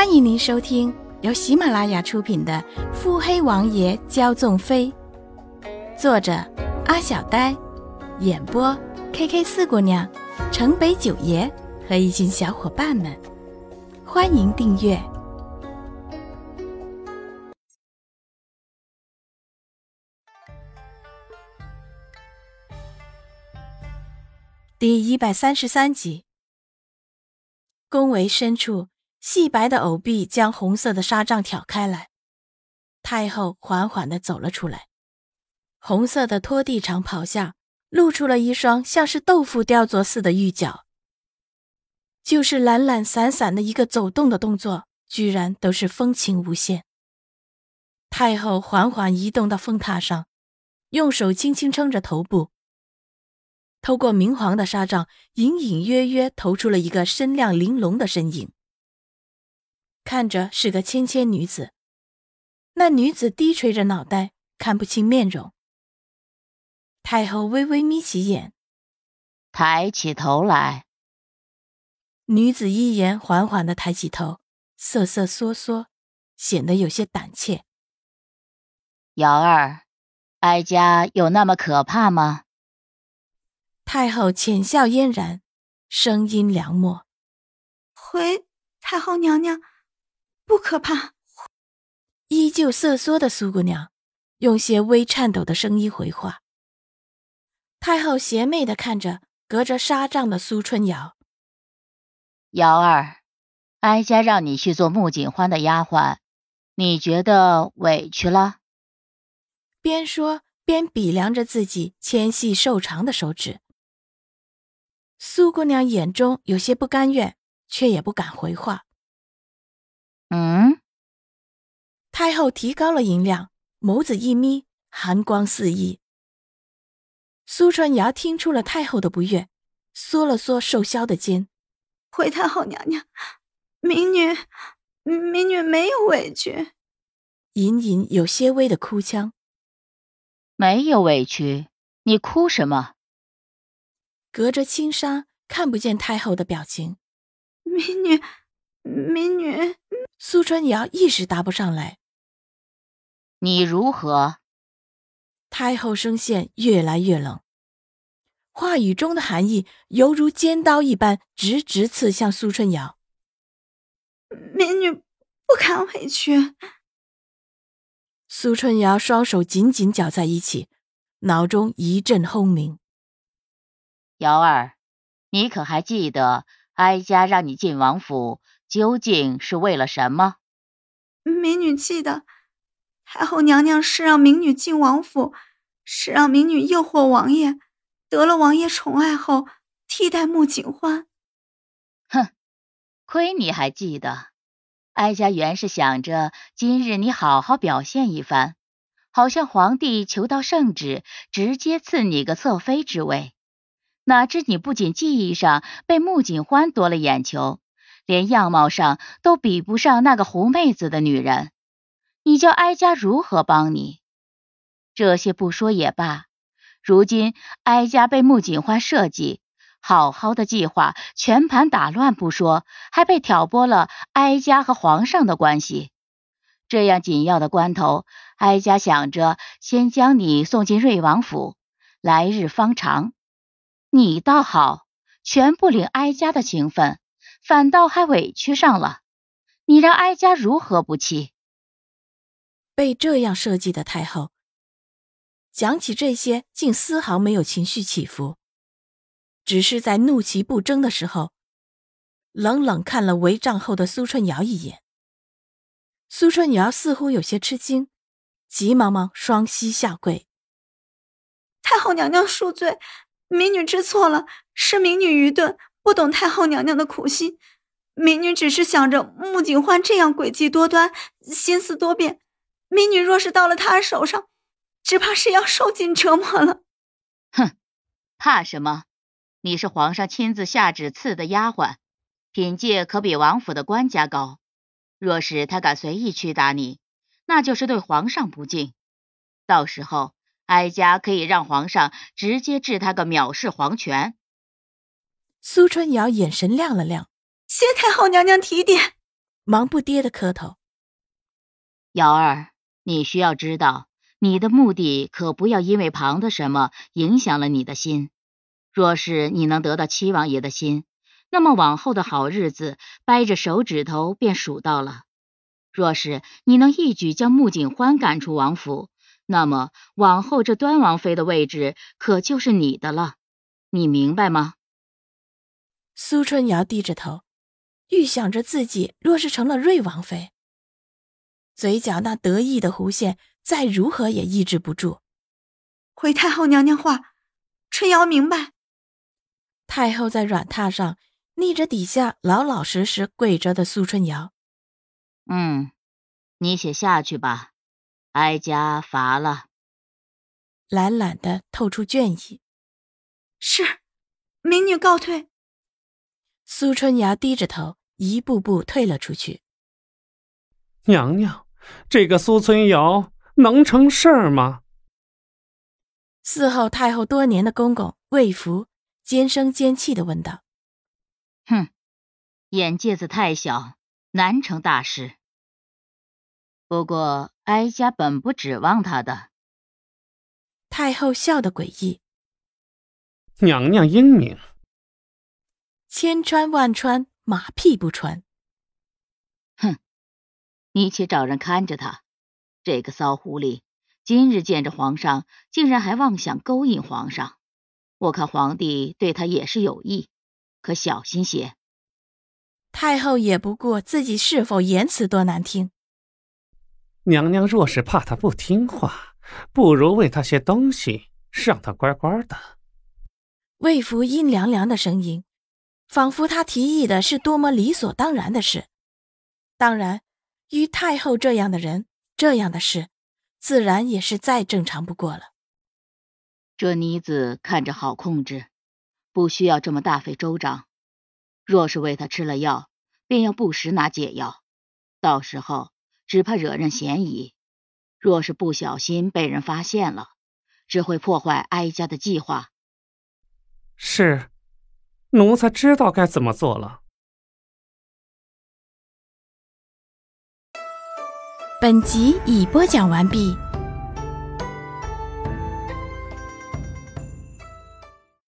欢迎您收听由喜马拉雅出品的《腹黑王爷骄纵妃》，作者阿小呆，演播 K K 四姑娘、城北九爷和一群小伙伴们。欢迎订阅第一百三十三集。宫闱深处，细白的藕臂将红色的纱帐挑开来，太后缓缓的走了出来。红色的拖地长袍下，露出了一双像是豆腐雕琢似的玉脚。就是懒懒散散的一个走动的动作，居然都是风情无限。太后缓缓移动到凤榻上，用手轻轻撑着头部。透过明黄的纱帐，隐隐约约投出了一个身量玲珑的身影。看着是个纤纤女子，那女子低垂着脑袋，看不清面容。太后微微眯起眼，抬起头来。女子一言缓缓的抬起头，瑟瑟缩缩，显得有些胆怯。瑶儿，哀家有那么可怕吗？太后浅笑嫣然，声音凉漠：“回太后娘娘，不可怕。”依旧瑟缩的苏姑娘，用些微颤抖的声音回话。太后邪魅的看着隔着纱帐的苏春瑶：“瑶儿，哀家让你去做穆景欢的丫鬟，你觉得委屈了？”边说边比量着自己纤细瘦长的手指。苏姑娘眼中有些不甘愿，却也不敢回话。嗯，太后提高了音量，眸子一眯，寒光四溢。苏春芽听出了太后的不悦，缩了缩瘦削的肩：“回太后娘娘，民女，民女没有委屈。”隐隐有些微的哭腔：“没有委屈，你哭什么？”隔着轻纱看不见太后的表情，民女，民女。苏春瑶一时答不上来。你如何？太后声线越来越冷，话语中的寒意犹如尖刀一般，直直刺向苏春瑶。民女不敢委屈。苏春瑶双手紧紧绞在一起，脑中一阵轰鸣。瑶儿，你可还记得哀家让你进王府究竟是为了什么？民女记得，太后娘娘是让民女进王府，是让民女诱惑王爷，得了王爷宠爱后替代穆景欢。哼，亏你还记得！哀家原是想着今日你好好表现一番，好像皇帝求到圣旨，直接赐你个侧妃之位。哪知你不仅技艺上被穆景欢夺了眼球，连样貌上都比不上那个狐妹子的女人，你叫哀家如何帮你？这些不说也罢，如今哀家被穆景欢设计，好好的计划全盘打乱不说，还被挑拨了哀家和皇上的关系。这样紧要的关头，哀家想着先将你送进瑞王府，来日方长。你倒好，全不领哀家的情分，反倒还委屈上了。你让哀家如何不气？被这样设计的太后，讲起这些竟丝毫没有情绪起伏，只是在怒其不争的时候，冷冷看了围帐后的苏春瑶一眼。苏春瑶似乎有些吃惊，急忙忙双膝下跪：“太后娘娘恕罪。”民女知错了，是民女愚钝，不懂太后娘娘的苦心。民女只是想着穆景欢这样诡计多端、心思多变，民女若是到了他手上，只怕是要受尽折磨了。哼，怕什么？你是皇上亲自下旨赐的丫鬟，品阶可比王府的官家高。若是他敢随意屈打你，那就是对皇上不敬。到时候。哀家可以让皇上直接治他个藐视皇权。苏春瑶眼神亮了亮，谢太后娘娘提点。忙不迭的磕头。瑶儿，你需要知道，你的目的可不要因为旁的什么影响了你的心。若是你能得到七王爷的心，那么往后的好日子掰着手指头便数到了。若是你能一举将穆景欢赶出王府，那么往后这端王妃的位置可就是你的了。你明白吗？苏春瑶低着头，预想着自己若是成了瑞王妃。嘴角那得意的弧线，再如何也抑制不住。回太后娘娘话，春瑶明白。太后在软榻上逆着底下老老实实跪着的苏春瑶。嗯，你且下去吧，哀家乏了。懒懒的透出倦意。是，民女告退。苏春芽低着头，一步步退了出去。娘娘。这个苏春瑶能成事儿吗？伺候太后多年的公公魏福尖声尖气的问道：“哼，眼界子太小，难成大事。不过哀家本不指望他的。”太后笑得诡异：“娘娘英明，千穿万穿，马屁不穿。”哼你且找人看着他，这个骚狐狸，今日见着皇上，竟然还妄想勾引皇上。我看皇帝对他也是有意，可小心些。太后也不顾自己是否言辞多难听。娘娘若是怕他不听话，不如喂他些东西，让他乖乖的。魏福阴凉凉的声音，仿佛他提议的是多么理所当然的事。当然。与太后这样的人，这样的事，自然也是再正常不过了。这妮子看着好控制，不需要这么大费周章。若是为她吃了药，便要不时拿解药，到时候只怕惹人嫌疑。若是不小心被人发现了，只会破坏哀家的计划。是，奴才知道该怎么做了。本集已播讲完毕。